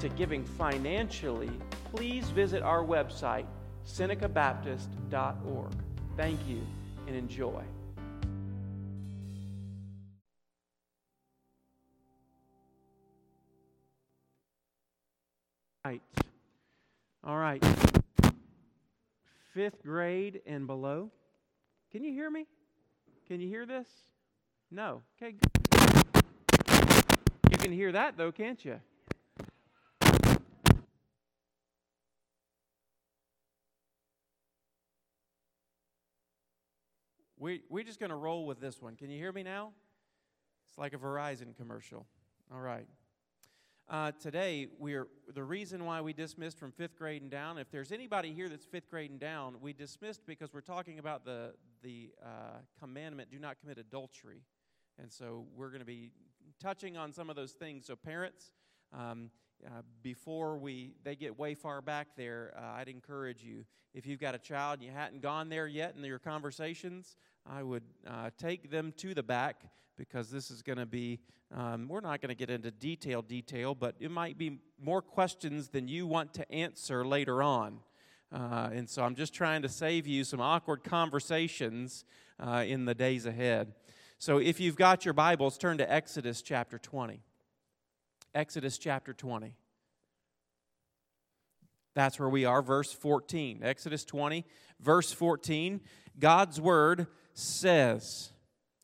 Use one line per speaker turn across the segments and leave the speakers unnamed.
to giving financially, please visit our website, senecabaptist.org. Thank you and enjoy. All right. Fifth grade and below. Can you hear me? Can you hear this? No. Okay. You can hear that though, can't you? We, we're just going to roll with this one. Can you hear me now? It's like a Verizon commercial. All right. Uh, today, we're the reason why we dismissed from fifth grade and down. If there's anybody here that's fifth grade and down, we dismissed because we're talking about the the uh, commandment: do not commit adultery. And so we're going to be touching on some of those things. So parents, um, uh, before we they get way far back there, uh, I'd encourage you if you've got a child and you hadn't gone there yet in your conversations, I would uh, take them to the back because this is going to be, um, we're not going to get into detail, detail, but it might be more questions than you want to answer later on. Uh, and so I'm just trying to save you some awkward conversations uh, in the days ahead. So if you've got your Bibles, turn to Exodus chapter 20. Exodus chapter 20. That's where we are, verse 14. Exodus 20, verse 14. God's word says,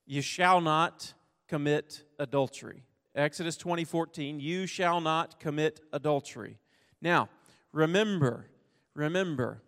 you shall not commit adultery. Exodus 20, 14, you shall not commit adultery. Now, remember, remember,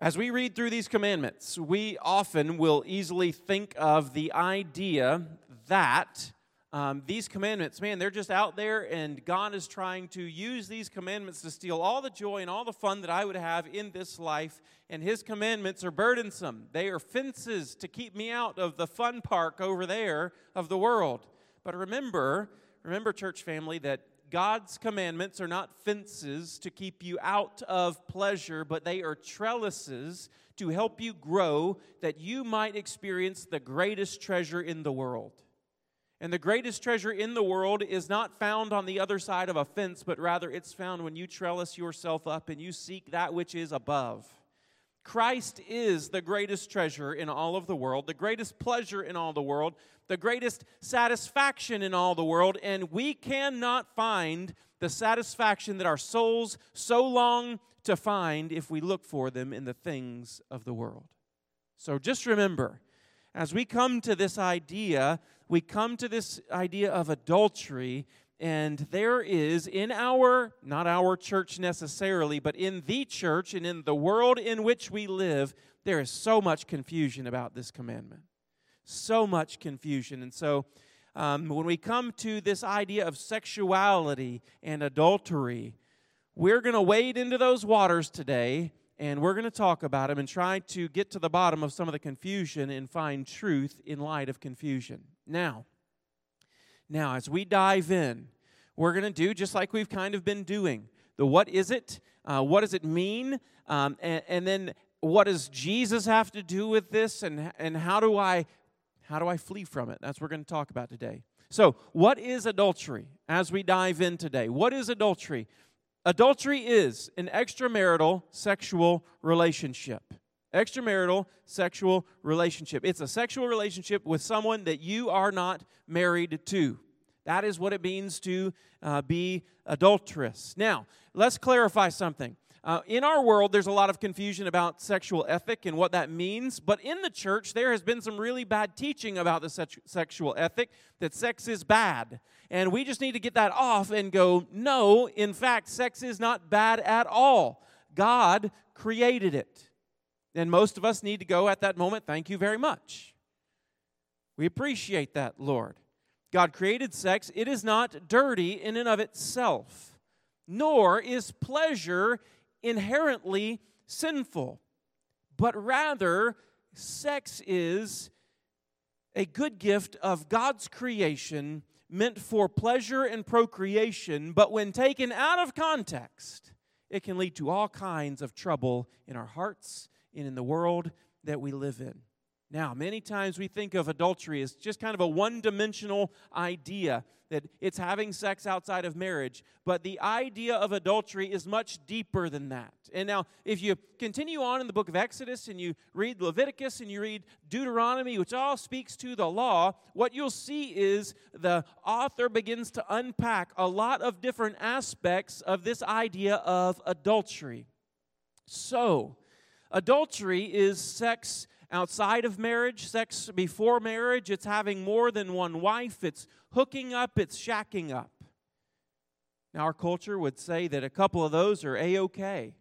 as we read through these commandments, we often will easily think of the idea that um, these commandments, man, they're just out there, and God is trying to use these commandments to steal all the joy and all the fun that I would have in this life. And His commandments are burdensome. They are fences to keep me out of the fun park over there of the world. But remember, remember, church family, that God's commandments are not fences to keep you out of pleasure, but they are trellises to help you grow that you might experience the greatest treasure in the world. And the greatest treasure in the world is not found on the other side of a fence, but rather it's found when you trellis yourself up and you seek that which is above. Christ is the greatest treasure in all of the world, the greatest pleasure in all the world, the greatest satisfaction in all the world, and we cannot find the satisfaction that our souls so long to find if we look for them in the things of the world. So just remember, as we come to this idea we come to this idea of adultery, and there is in our, not our church necessarily, but in the church and in the world in which we live, there is so much confusion about this commandment. So much confusion. And so, um, when we come to this idea of sexuality and adultery, we're going to wade into those waters today and we're going to talk about them and try to get to the bottom of some of the confusion and find truth in light of confusion. Now, now as we dive in, we're going to do just like we've kind of been doing. The what is it? Uh, what does it mean? Um, and, and then what does Jesus have to do with this? And, and how do I how do I flee from it? That's what we're going to talk about today. So, what is adultery as we dive in today? What is adultery? Adultery is an extramarital sexual relationship. Extramarital sexual relationship. It's a sexual relationship with someone that you are not married to. That is what it means to uh, be adulterous. Now, let's clarify something. Uh, in our world, there's a lot of confusion about sexual ethic and what that means, but in the church, there has been some really bad teaching about the se- sexual ethic that sex is bad. And we just need to get that off and go, no, in fact, sex is not bad at all. God created it. And most of us need to go at that moment, thank you very much. We appreciate that, Lord. God created sex, it is not dirty in and of itself, nor is pleasure inherently sinful, but rather, sex is a good gift of God's creation meant for pleasure and procreation, but when taken out of context, it can lead to all kinds of trouble in our hearts and in the world that we live in. Now, many times we think of adultery as just kind of a one dimensional idea that it's having sex outside of marriage. But the idea of adultery is much deeper than that. And now, if you continue on in the book of Exodus and you read Leviticus and you read Deuteronomy, which all speaks to the law, what you'll see is the author begins to unpack a lot of different aspects of this idea of adultery. So, adultery is sex outside of marriage, sex before marriage, it's having more than one wife, it's hooking up, it's shacking up. Now, our culture would say that a couple of those are A OK.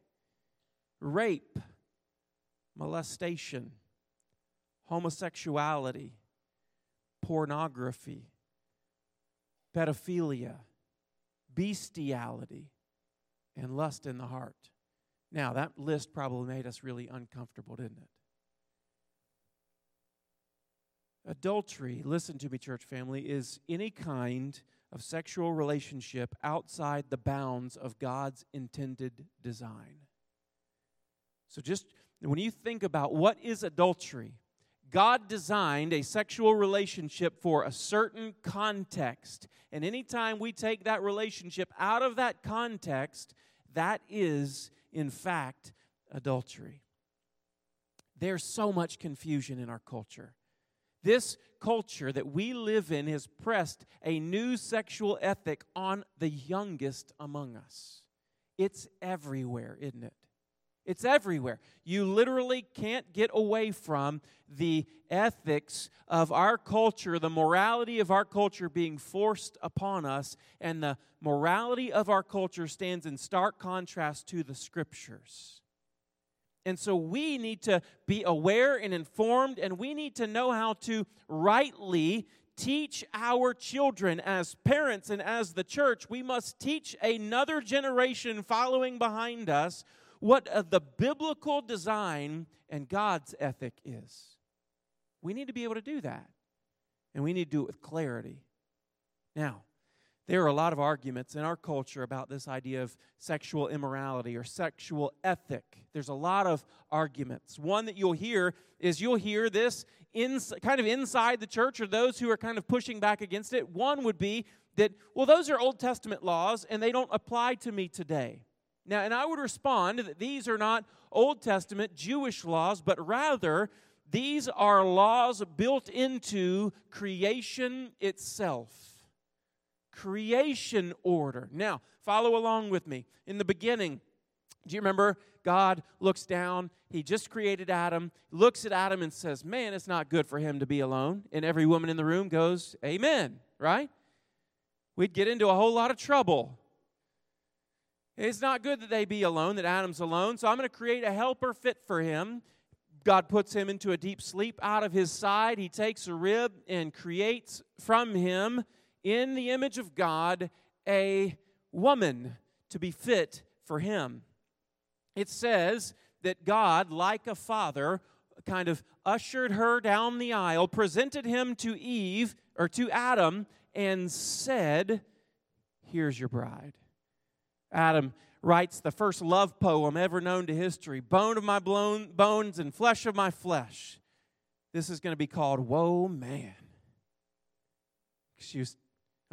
Rape, molestation, homosexuality, pornography, pedophilia, bestiality, and lust in the heart. Now, that list probably made us really uncomfortable, didn't it? Adultery, listen to me, church family, is any kind of sexual relationship outside the bounds of God's intended design. So, just when you think about what is adultery, God designed a sexual relationship for a certain context. And anytime we take that relationship out of that context, that is, in fact, adultery. There's so much confusion in our culture. This culture that we live in has pressed a new sexual ethic on the youngest among us. It's everywhere, isn't it? It's everywhere. You literally can't get away from the ethics of our culture, the morality of our culture being forced upon us, and the morality of our culture stands in stark contrast to the scriptures. And so we need to be aware and informed, and we need to know how to rightly teach our children as parents and as the church. We must teach another generation following behind us what uh, the biblical design and God's ethic is. We need to be able to do that, and we need to do it with clarity. Now, there are a lot of arguments in our culture about this idea of sexual immorality or sexual ethic. There's a lot of arguments. One that you'll hear is you'll hear this in, kind of inside the church or those who are kind of pushing back against it. One would be that, well, those are Old Testament laws and they don't apply to me today. Now, and I would respond that these are not Old Testament Jewish laws, but rather these are laws built into creation itself creation order. Now, follow along with me. In the beginning, do you remember God looks down? He just created Adam, looks at Adam and says, Man, it's not good for him to be alone. And every woman in the room goes, Amen, right? We'd get into a whole lot of trouble. It's not good that they be alone, that Adam's alone, so I'm going to create a helper fit for him. God puts him into a deep sleep out of his side. He takes a rib and creates from him in the image of God a woman to be fit for him. It says that God, like a father, kind of ushered her down the aisle, presented him to Eve or to Adam, and said, Here's your bride. Adam writes the first love poem ever known to history Bone of my blown, bones and flesh of my flesh. This is going to be called Whoa Man. She was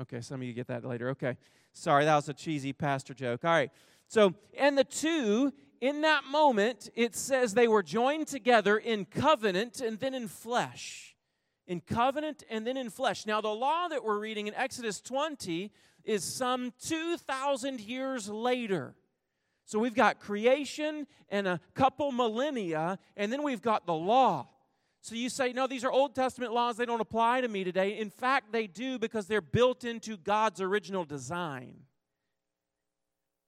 Okay, some of you get that later. Okay. Sorry, that was a cheesy pastor joke. All right. So, and the two, in that moment, it says they were joined together in covenant and then in flesh. In covenant and then in flesh. Now, the law that we're reading in Exodus 20 is some 2,000 years later. So we've got creation and a couple millennia, and then we've got the law. So you say, no, these are Old Testament laws, they don't apply to me today. In fact, they do because they're built into God's original design.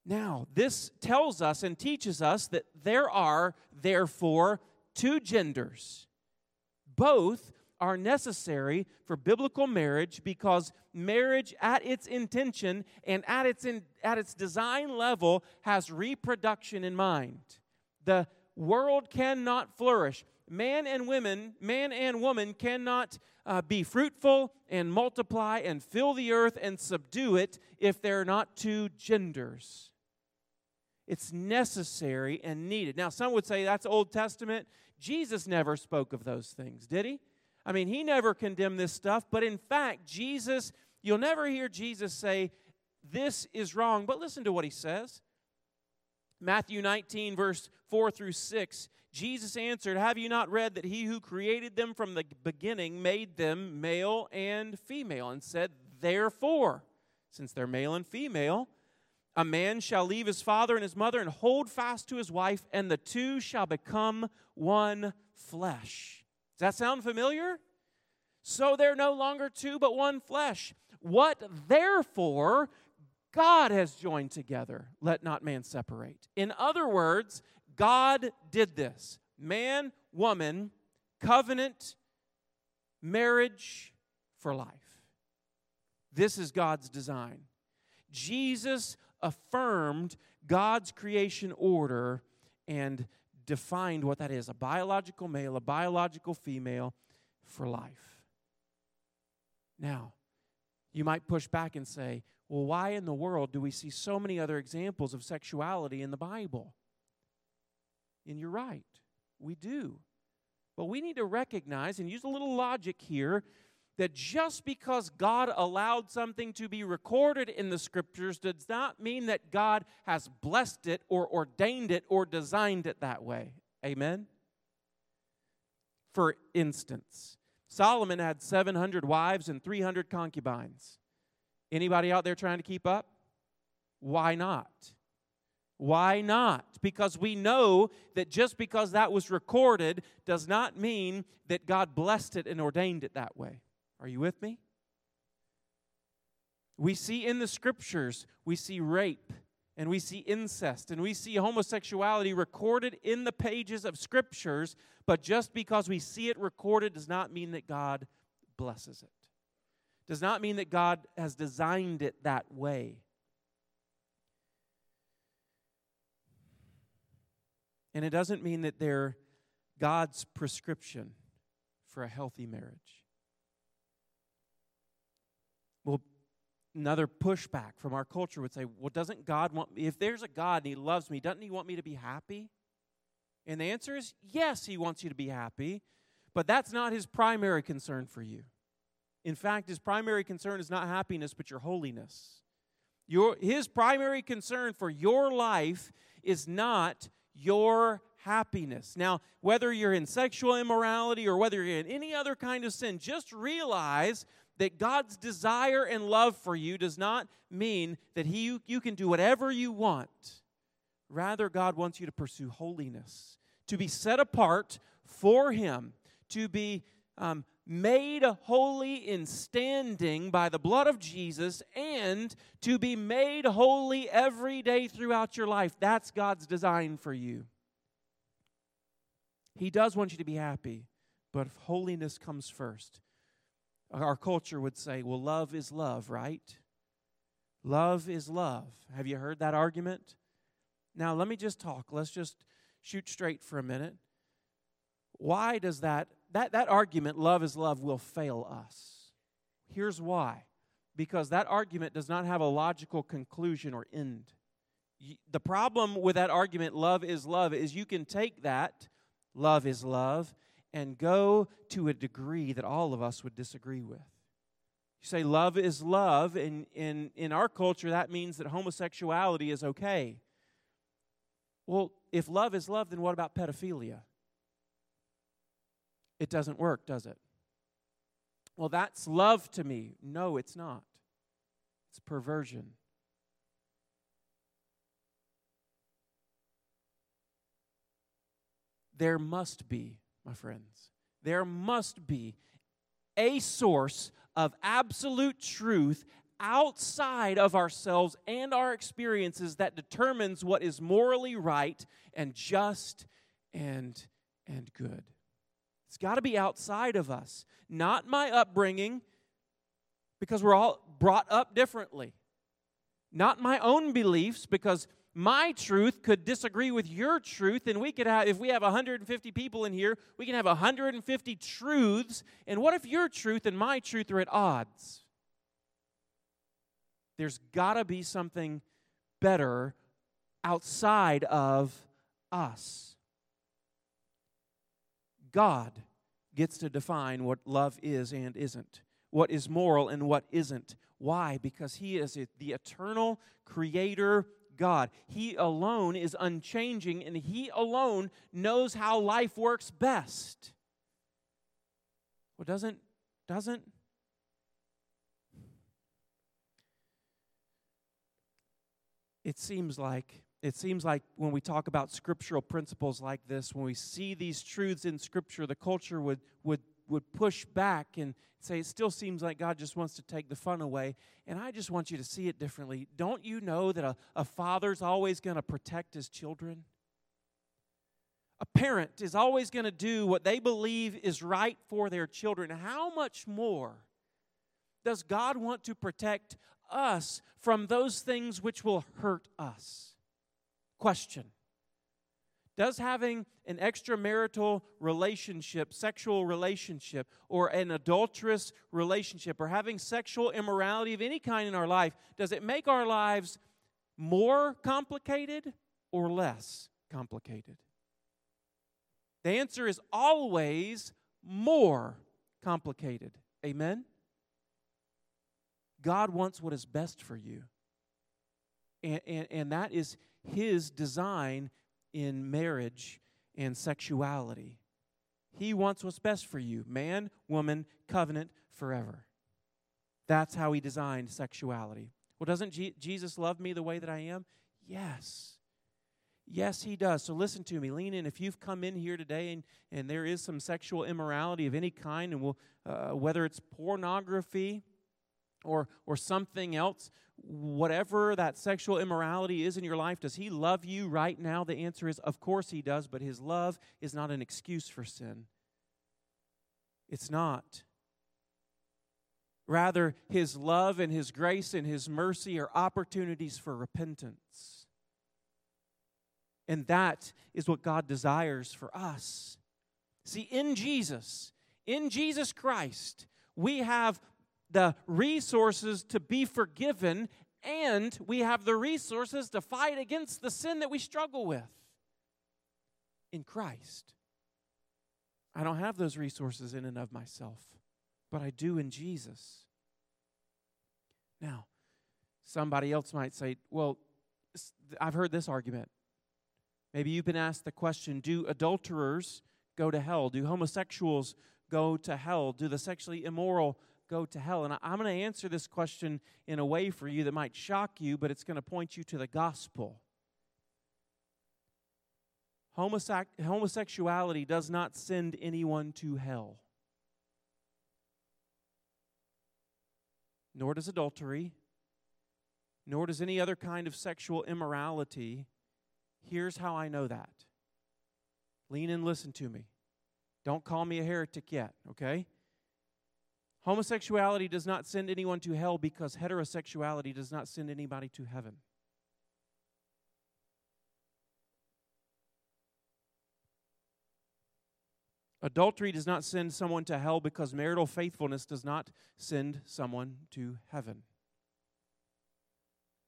Now, this tells us and teaches us that there are, therefore, two genders. Both are necessary for biblical marriage because marriage at its intention and at its in, at its design level has reproduction in mind. The world cannot flourish. Man and women, man and woman cannot uh, be fruitful and multiply and fill the earth and subdue it if they're not two genders. It's necessary and needed. Now, some would say that's Old Testament. Jesus never spoke of those things, did he? I mean, he never condemned this stuff, but in fact, Jesus, you'll never hear Jesus say, This is wrong. But listen to what he says. Matthew 19, verse 4 through 6. Jesus answered, Have you not read that he who created them from the beginning made them male and female? And said, Therefore, since they're male and female, a man shall leave his father and his mother and hold fast to his wife, and the two shall become one flesh. Does that sound familiar? So they're no longer two, but one flesh. What therefore God has joined together, let not man separate. In other words, God did this man, woman, covenant, marriage for life. This is God's design. Jesus affirmed God's creation order and defined what that is a biological male, a biological female for life. Now, you might push back and say, well, why in the world do we see so many other examples of sexuality in the Bible? And you're right, we do. But we need to recognize and use a little logic here that just because God allowed something to be recorded in the scriptures does not mean that God has blessed it or ordained it or designed it that way. Amen? For instance, Solomon had 700 wives and 300 concubines. Anybody out there trying to keep up? Why not? Why not? Because we know that just because that was recorded does not mean that God blessed it and ordained it that way. Are you with me? We see in the scriptures, we see rape and we see incest and we see homosexuality recorded in the pages of scriptures, but just because we see it recorded does not mean that God blesses it. Does not mean that God has designed it that way. And it doesn't mean that they're God's prescription for a healthy marriage. Well, another pushback from our culture would say, well, doesn't God want me, if there's a God and He loves me, doesn't He want me to be happy? And the answer is yes, He wants you to be happy, but that's not His primary concern for you. In fact, His primary concern is not happiness, but your holiness. Your, his primary concern for your life is not your happiness. Now, whether you're in sexual immorality or whether you're in any other kind of sin, just realize that God's desire and love for you does not mean that he, you can do whatever you want. Rather, God wants you to pursue holiness, to be set apart for Him, to be um, made holy in standing by the blood of Jesus, and to be made holy every day throughout your life. That's God's design for you. He does want you to be happy, but holiness comes first. Our culture would say, well, love is love, right? Love is love. Have you heard that argument? Now, let me just talk. Let's just shoot straight for a minute. Why does that, that, that argument, love is love, will fail us? Here's why. Because that argument does not have a logical conclusion or end. The problem with that argument, love is love, is you can take that, love is love, and go to a degree that all of us would disagree with. You say love is love, and in, in our culture, that means that homosexuality is okay. Well, if love is love, then what about pedophilia? It doesn't work, does it? Well, that's love to me. No, it's not. It's perversion. There must be my friends. There must be a source of absolute truth outside of ourselves and our experiences that determines what is morally right and just and and good. It's got to be outside of us, not my upbringing, because we're all brought up differently. Not my own beliefs, because my truth could disagree with your truth, and we could have, if we have 150 people in here, we can have 150 truths. And what if your truth and my truth are at odds? There's got to be something better outside of us. God gets to define what love is and isn't, what is moral and what isn't. Why? Because He is the eternal creator God. He alone is unchanging and He alone knows how life works best. Well, doesn't, doesn't, it seems like it seems like when we talk about scriptural principles like this, when we see these truths in Scripture, the culture would, would, would push back and say, It still seems like God just wants to take the fun away. And I just want you to see it differently. Don't you know that a, a father's always going to protect his children? A parent is always going to do what they believe is right for their children. How much more does God want to protect us from those things which will hurt us? Question Does having an extramarital relationship, sexual relationship, or an adulterous relationship, or having sexual immorality of any kind in our life, does it make our lives more complicated or less complicated? The answer is always more complicated. Amen? God wants what is best for you. And, and, and that is his design in marriage and sexuality. He wants what's best for you man, woman, covenant forever. That's how he designed sexuality. Well, doesn't G- Jesus love me the way that I am? Yes. Yes, he does. So listen to me. Lean in. If you've come in here today and, and there is some sexual immorality of any kind, and we'll, uh, whether it's pornography or, or something else, whatever that sexual immorality is in your life, does He love you right now? The answer is, of course He does, but His love is not an excuse for sin. It's not. Rather, His love and His grace and His mercy are opportunities for repentance. And that is what God desires for us. See, in Jesus, in Jesus Christ, we have the resources to be forgiven, and we have the resources to fight against the sin that we struggle with in Christ. I don't have those resources in and of myself, but I do in Jesus. Now, somebody else might say, well, I've heard this argument. Maybe you've been asked the question do adulterers go to hell? Do homosexuals go to hell? Do the sexually immoral go to hell? And I'm going to answer this question in a way for you that might shock you, but it's going to point you to the gospel. homosexuality does not send anyone to hell, nor does adultery, nor does any other kind of sexual immorality. Here's how I know that. Lean and listen to me. Don't call me a heretic yet, okay? Homosexuality does not send anyone to hell because heterosexuality does not send anybody to heaven. Adultery does not send someone to hell because marital faithfulness does not send someone to heaven.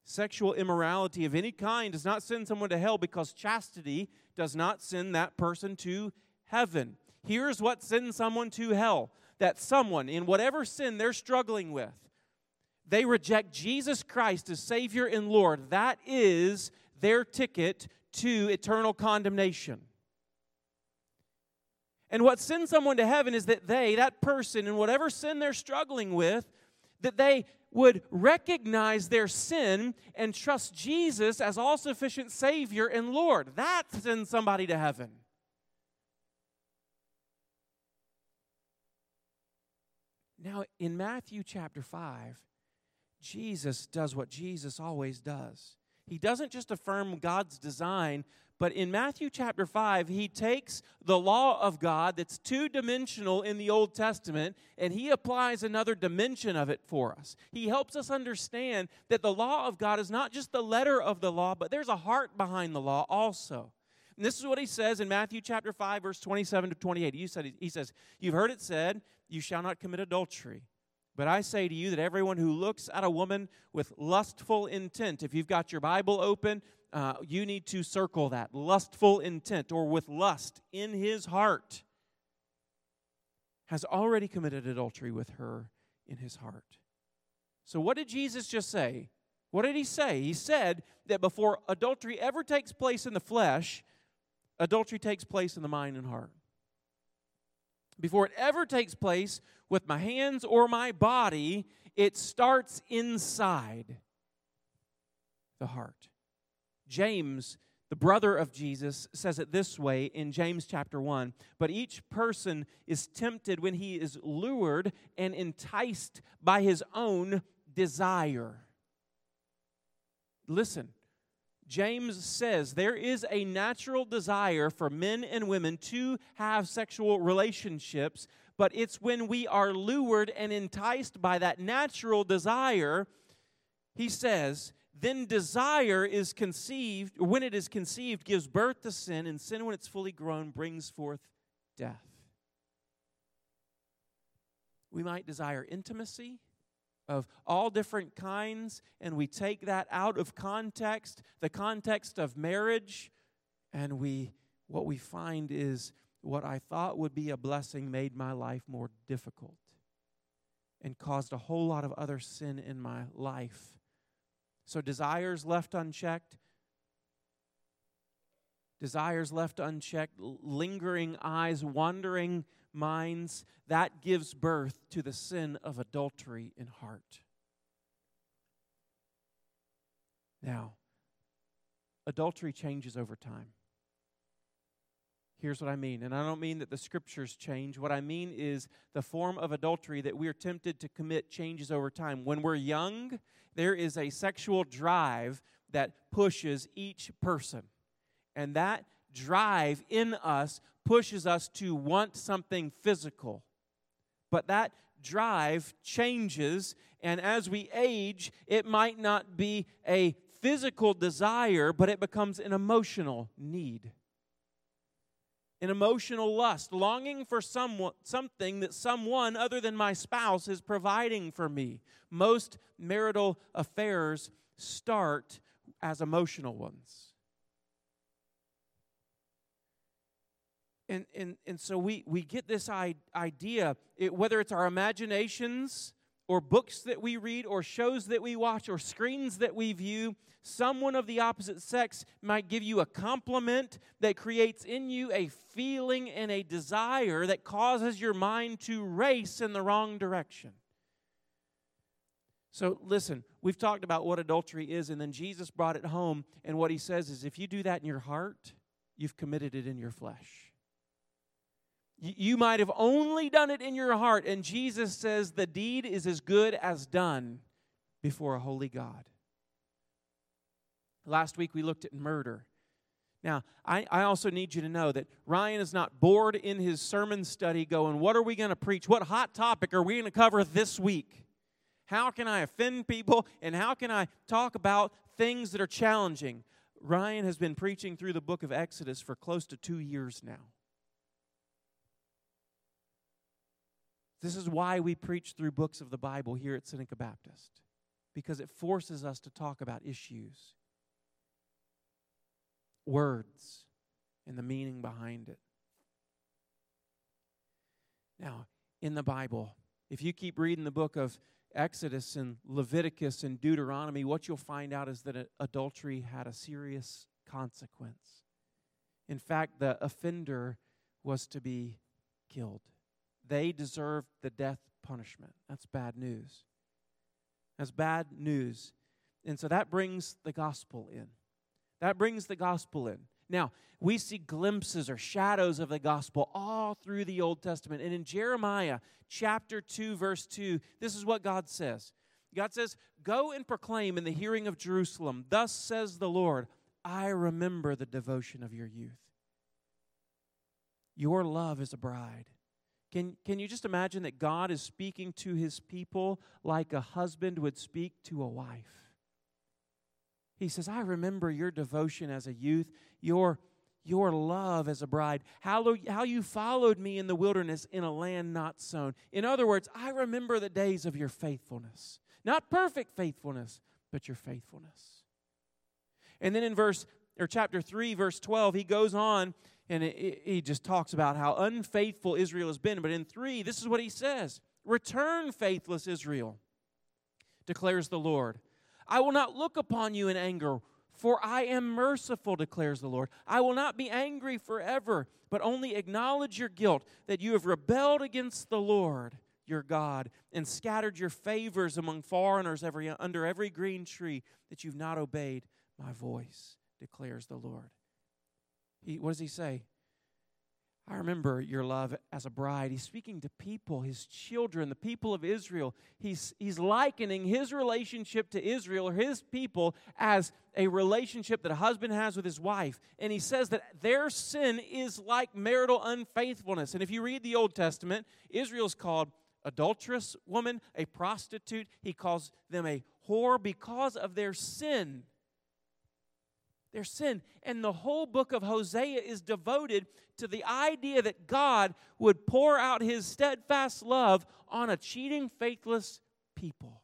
Sexual immorality of any kind does not send someone to hell because chastity does not send that person to heaven. Here's what sends someone to hell that someone, in whatever sin they're struggling with, they reject Jesus Christ as Savior and Lord. That is their ticket to eternal condemnation. And what sends someone to heaven is that they, that person, in whatever sin they're struggling with, that they would recognize their sin and trust Jesus as all sufficient Savior and Lord. That sends somebody to heaven. Now, in Matthew chapter 5, Jesus does what Jesus always does. He doesn't just affirm God's design But in Matthew chapter 5, he takes the law of God that's two dimensional in the Old Testament and he applies another dimension of it for us. He helps us understand that the law of God is not just the letter of the law, but there's a heart behind the law also. And this is what he says in Matthew chapter 5, verse 27 to 28. He, he says, You've heard it said, You shall not commit adultery. But I say to you that everyone who looks at a woman with lustful intent, if you've got your Bible open, uh, you need to circle that lustful intent or with lust in his heart has already committed adultery with her in his heart. So, what did Jesus just say? What did he say? He said that before adultery ever takes place in the flesh, adultery takes place in the mind and heart. Before it ever takes place with my hands or my body, it starts inside the heart. James, the brother of Jesus, says it this way in James chapter 1 But each person is tempted when he is lured and enticed by his own desire. Listen, James says there is a natural desire for men and women to have sexual relationships, but it's when we are lured and enticed by that natural desire, he says, then desire is conceived, when it is conceived, gives birth to sin, and sin, when it's fully grown, brings forth death. We might desire intimacy of all different kinds, and we take that out of context, the context of marriage, and we what we find is what I thought would be a blessing made my life more difficult and caused a whole lot of other sin in my life. So, desires left unchecked, desires left unchecked, lingering eyes, wandering minds, that gives birth to the sin of adultery in heart. Now, adultery changes over time. Here's what I mean. And I don't mean that the scriptures change. What I mean is the form of adultery that we are tempted to commit changes over time. When we're young, there is a sexual drive that pushes each person. And that drive in us pushes us to want something physical. But that drive changes, and as we age, it might not be a physical desire, but it becomes an emotional need an emotional lust, longing for someone, something that someone other than my spouse is providing for me. Most marital affairs start as emotional ones. And, and, and so we, we get this idea, it, whether it's our imaginations or books that we read or shows that we watch or screens that we view, someone of the opposite sex might give you a compliment that creates in you a feeling and a desire that causes your mind to race in the wrong direction. So, listen, we've talked about what adultery is, and then Jesus brought it home. And what he says is if you do that in your heart, you've committed it in your flesh. You might have only done it in your heart, and Jesus says the deed is as good as done before a holy God. Last week we looked at murder. Now, I, I also need you to know that Ryan is not bored in his sermon study going, What are we going to preach? What hot topic are we going to cover this week? How can I offend people? And how can I talk about things that are challenging? Ryan has been preaching through the book of Exodus for close to two years now. This is why we preach through books of the Bible here at Seneca Baptist, because it forces us to talk about issues, words, and the meaning behind it. Now, in the Bible, if you keep reading the book of Exodus and Leviticus and Deuteronomy, what you'll find out is that adultery had a serious consequence. In fact, the offender was to be killed. They deserved the death punishment. That's bad news. That's bad news. And so that brings the gospel in. That brings the gospel in. Now, we see glimpses or shadows of the gospel all through the Old Testament. And in Jeremiah chapter 2, verse 2, this is what God says God says, Go and proclaim in the hearing of Jerusalem, Thus says the Lord, I remember the devotion of your youth. Your love is a bride. Can, can you just imagine that God is speaking to his people like a husband would speak to a wife? He says, I remember your devotion as a youth, your, your love as a bride, how, how you followed me in the wilderness in a land not sown. In other words, I remember the days of your faithfulness. Not perfect faithfulness, but your faithfulness. And then in verse or chapter 3 verse 12 he goes on and he just talks about how unfaithful Israel has been. But in 3 this is what he says, "Return faithless Israel," declares the Lord. "I will not look upon you in anger, for I am merciful," declares the Lord. "I will not be angry forever, but only acknowledge your guilt that you have rebelled against the Lord." your God and scattered your favors among foreigners every, under every green tree that you've not obeyed my voice, declares the Lord. He, what does he say? I remember your love as a bride. He's speaking to people, his children, the people of Israel. He's, he's likening his relationship to Israel or his people as a relationship that a husband has with his wife. And he says that their sin is like marital unfaithfulness. And if you read the Old Testament, Israel's called adulterous woman, a prostitute. He calls them a whore because of their sin. Their sin. And the whole book of Hosea is devoted to the idea that God would pour out his steadfast love on a cheating, faithless people.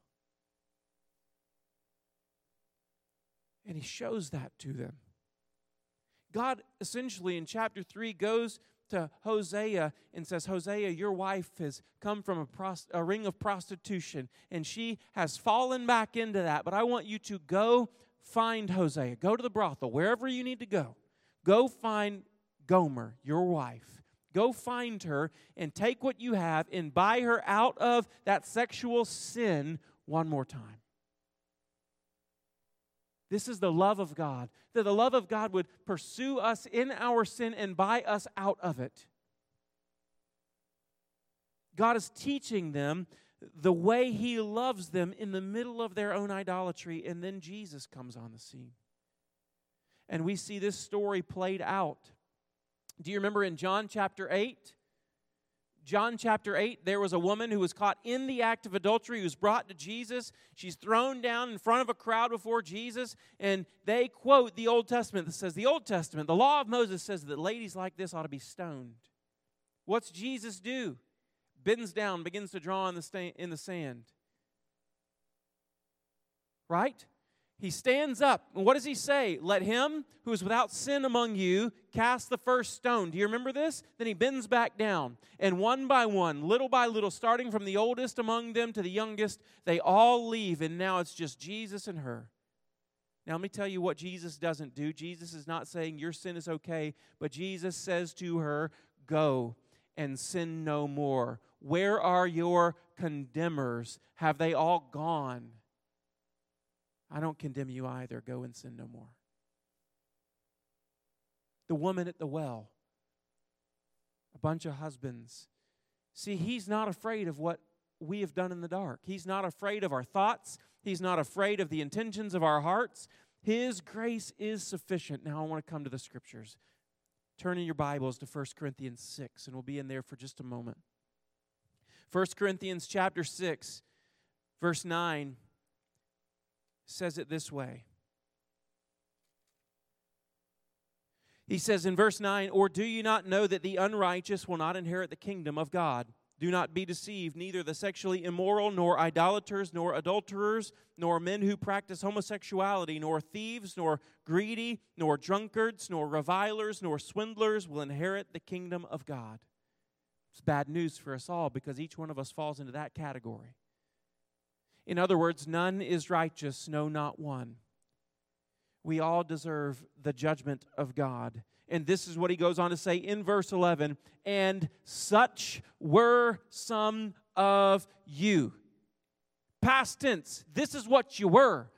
And he shows that to them. God essentially in chapter 3 goes to Hosea and says, Hosea, your wife has come from a, prost- a, ring of prostitution and she has fallen back into that. But I want you to go find Hosea. Go to the brothel, wherever you need to go. Go find Gomer, your wife. Go find her and take what you have and buy her out of that sexual sin one more time. This is the love of God. That the love of God would pursue us in our sin and buy us out of it. God is teaching them the way He loves them in the middle of their own idolatry, and then Jesus comes on the scene. And we see this story played out. Do you remember in John chapter 8? John chapter 8, there was a woman who was caught in the act of adultery, who was brought to Jesus. She's thrown down in front of a crowd before Jesus, and they quote the Old Testament that says, The Old Testament, the law of Moses says that ladies like this ought to be stoned. What's Jesus do? Bends down, begins to draw in the, sta- in the sand. Right? he stands up. And what does he say? Let him who is without sin among you cast the first stone. Do you remember this? Then he bends back down. And one by one, little by little, starting from the oldest among them to the youngest, they all leave. And now it's just Jesus and her. Now, let me tell you what Jesus doesn't do. Jesus is not saying your sin is okay, but Jesus says to her, Go and sin no more. Where are your condemners? Have they all gone? I don't condemn you either. Go and sin no more. The woman at the well, a bunch of husbands. See, he's not afraid of what we have done in the dark. He's not afraid of our thoughts. He's not afraid of the intentions of our hearts. His grace is sufficient. Now I want to come to the scriptures. Turn in your Bibles to 1 Corinthians 6, and we'll be in there for just a moment. 1 Corinthians chapter 6, verse 9 says it this way. He says in verse 9, Or do you not know that the unrighteous will not inherit the kingdom of God? Do not be deceived. Neither the sexually immoral, nor idolaters, nor adulterers, nor men who practice homosexuality, nor thieves, nor greedy, nor drunkards, nor revilers, nor swindlers will inherit the kingdom of God. It's bad news for us all because each one of us falls into that category. In other words, none is righteous, no, not one. We all deserve the judgment of God. And this is what he goes on to say in verse 11 and such were some of you. Past tense, this is what you were.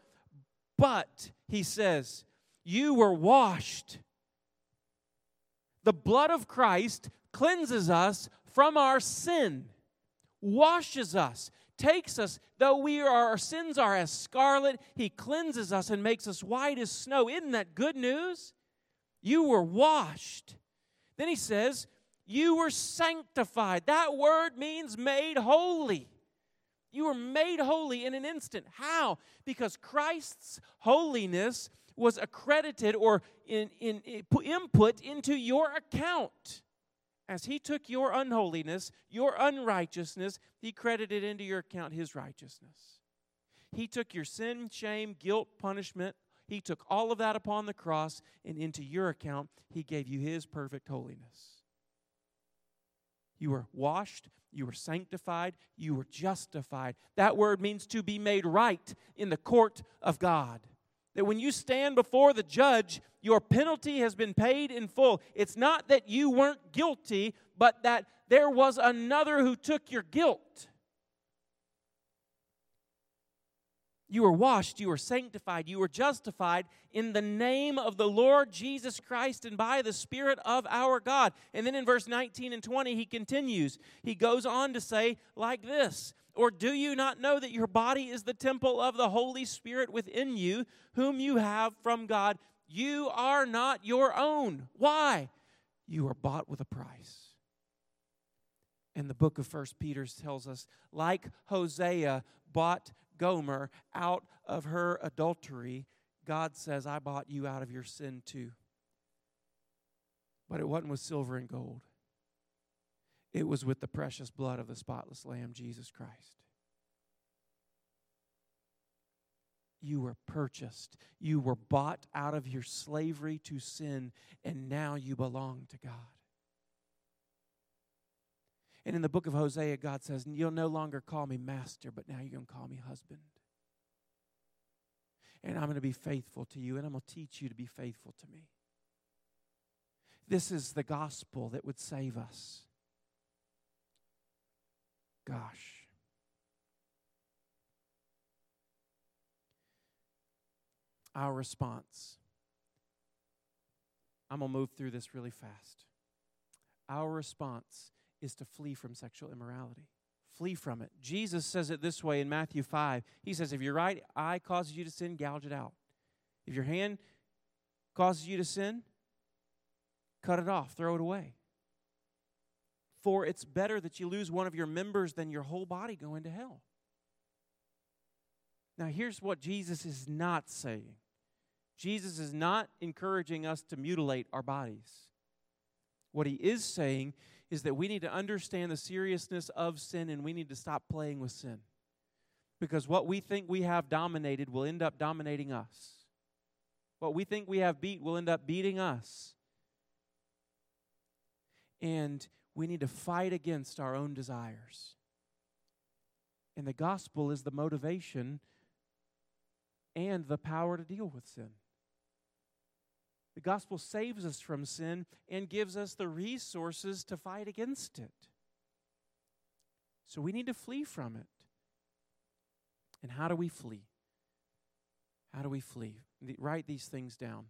But, he says, you were washed. The blood of Christ cleanses us from our sin, washes us, takes us, though we are, our sins are as scarlet, He cleanses us and makes us white as snow. Isn't that good news? You were washed. Then He says, You were sanctified. That word means made holy. You were made holy in an instant. How? Because Christ's holiness was accredited or in, in, in, input into your account. As he took your unholiness, your unrighteousness, he credited into your account his righteousness. He took your sin, shame, guilt, punishment, he took all of that upon the cross, and into your account, he gave you his perfect holiness. You were washed, you were sanctified, you were justified. That word means to be made right in the court of God that when you stand before the judge, your penalty has been paid in full. It's not that you weren't guilty, but that there was another who took your guilt. You were washed, you were sanctified, you were justified in the name of the Lord Jesus Christ and by the Spirit of our God. And then in verse 19 and 20, he continues. He goes on to say, like this or do you not know that your body is the temple of the Holy Spirit within you, whom you have from God? You are not your own. Why? You are bought with a price. And the book of First Peter tells us, like Hosea bought Gomer out of her adultery, God says, I bought you out of your sin too. But it wasn't with silver and gold. It was with the precious blood of the spotless Lamb, Jesus Christ. You were purchased. You were bought out of your slavery to sin, and now you belong to God. And in the book of Hosea, God says, You'll no longer call me master, but now you're going to call me husband. And I'm going to be faithful to you, and I'm going to teach you to be faithful to me. This is the gospel that would save us. Gosh. Our response. I'm going to move through this really fast. Our response is to flee from sexual immorality. Flee from it. Jesus says it this way in Matthew 5. He says, If your right eye causes you to sin, gouge it out. If your hand causes you to sin, cut it off, throw it away. For it's better that you lose one of your members than your whole body go into hell. Now, here's what Jesus is not saying Jesus is not encouraging us to mutilate our bodies. What he is saying is that we need to understand the seriousness of sin and we need to stop playing with sin. Because what we think we have dominated will end up dominating us. What we think we have beat will end up beating us. And we need to fight against our own desires. And the gospel is the motivation and the power to deal with sin. The gospel saves us from sin and gives us the resources to fight against it. So we need to flee from it. And how do we flee? How do we flee? Write these things down.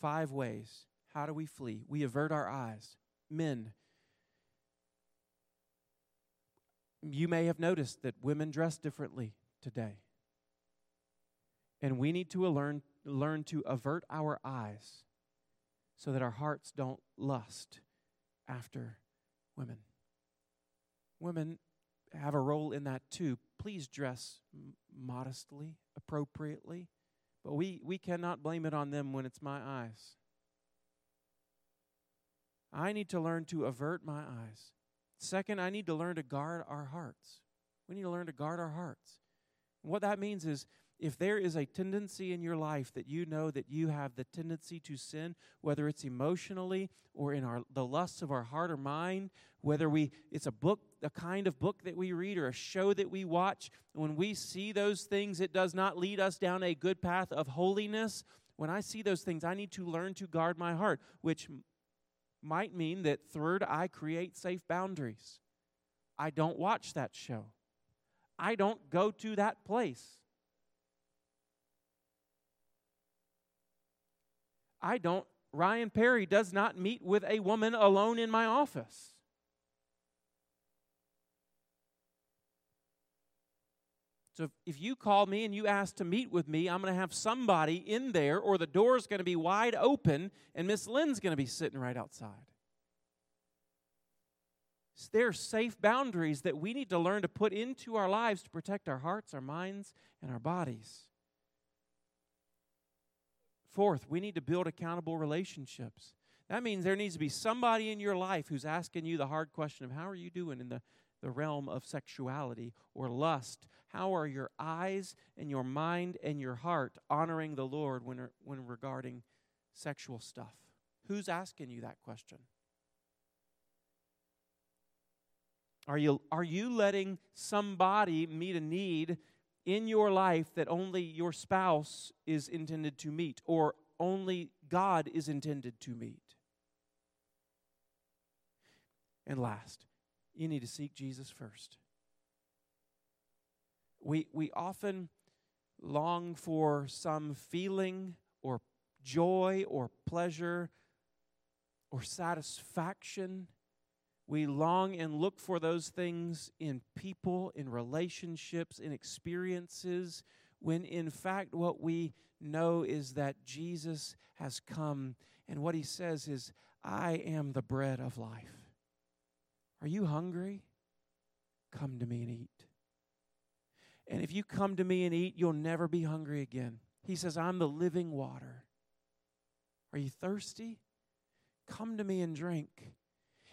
Five ways. How do we flee? We avert our eyes. Men, you may have noticed that women dress differently today. And we need to learn, learn to avert our eyes so that our hearts don't lust after women. Women have a role in that too. Please dress modestly, appropriately, but we, we cannot blame it on them when it's my eyes. I need to learn to avert my eyes Second, I need to learn to guard our hearts. We need to learn to guard our hearts. What that means is if there is a tendency in your life that you know that you have the tendency to sin, whether it's emotionally or in our the lusts of our heart or mind, whether we it's a book, a kind of book that we read or a show that we watch, when we see those things, it does not lead us down a good path of holiness. When I see those things, I need to learn to guard my heart, which might mean that third, I create safe boundaries. I don't watch that show. I don't go to that place. I don't, Ryan Perry does not meet with a woman alone in my office. So if, you call me and you ask to meet with me, I'm going to have somebody in there, or the door's going to be wide open, and Miss Lynn's going to be sitting right outside. So there are safe boundaries that we need to learn to put into our lives to protect our hearts, our minds, and our bodies. Fourth, we need to build accountable relationships. That means there needs to be somebody in your life who's asking you the hard question of how are you doing in the, the realm of sexuality or lust? How are your eyes and your mind and your heart honoring the Lord when, when regarding sexual stuff? Who's asking you that question? Are you, are you letting somebody meet a need in your life that only your spouse is intended to meet or only God is intended to meet? And last, you need to seek Jesus first. We, we often long for some feeling or joy or pleasure or satisfaction. We long and look for those things in people, in relationships, in experiences, when in fact what we know is that Jesus has come, and what he says is, I am the bread of life. Are you hungry? Come to me and eat. And if you come to me and eat, you'll never be hungry again. He says, I'm the living water. Are you thirsty? Come to me and drink.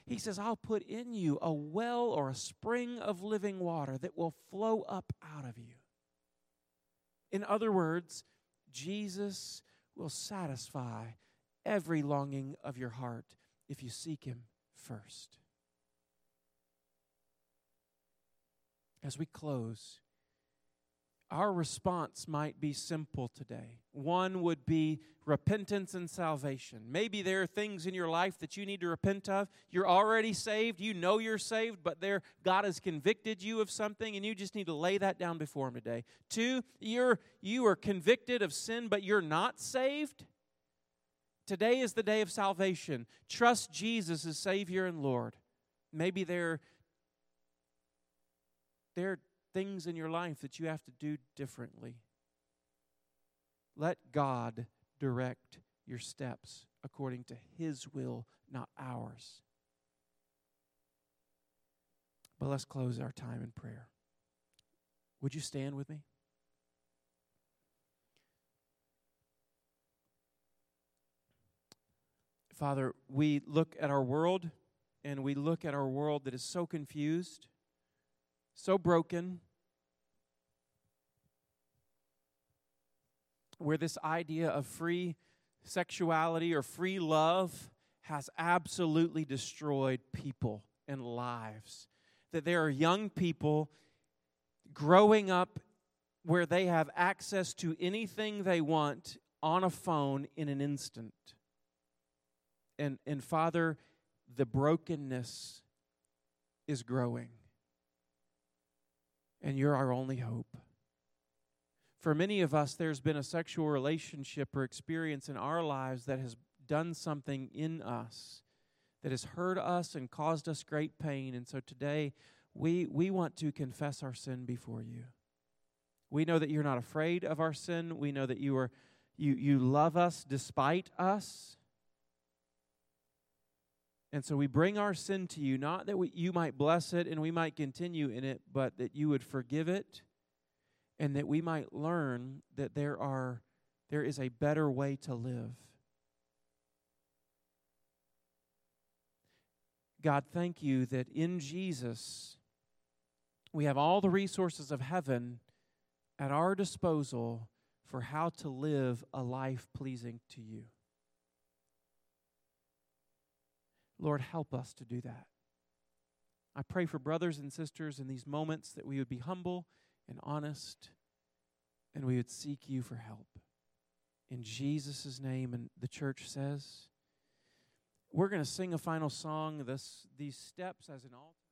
He says, I'll put in you a well or a spring of living water that will flow up out of you. In other words, Jesus will satisfy every longing of your heart if you seek Him first. as we close, our response might be simple today. One would be repentance and salvation. Maybe there are things in your life that you need to repent of. You're already saved, you know you're saved, but there God has convicted you of something and you just need to lay that down before him today. Two, you're you are convicted of sin but you're not saved. Today is the day of salvation. Trust Jesus as Savior and Lord. Maybe there there things in your life that you have to do differently. Let God direct your steps according to His will, not ours. But let's close our time in prayer. Would you stand with me? Father, we look at our world and we look at our world that is so confused so broken, where this idea of free sexuality or free love has absolutely destroyed people and lives. That there are young people growing up where they have access to anything they want on a phone in an instant. And, and Father, the brokenness is growing and you're our only hope. For many of us, there's been a sexual relationship or experience in our lives that has done something in us, that has hurt us and caused us great pain. And so today, we, we want to confess our sin before you. We know that you're not afraid of our sin. We know that you, are, you, you love us despite us. And so we bring our sin to you, not that we, you might bless it and we might continue in it, but that you would forgive it and that we might learn that there are there is a better way to live. God, thank you that in Jesus we have all the resources of heaven at our disposal for how to live a life pleasing to you. Lord, help us to do that. I pray for brothers and sisters in these moments that we would be humble and honest and we would seek you for help. In Jesus' name, and the church says, we're going to sing a final song, this, these steps as an altar.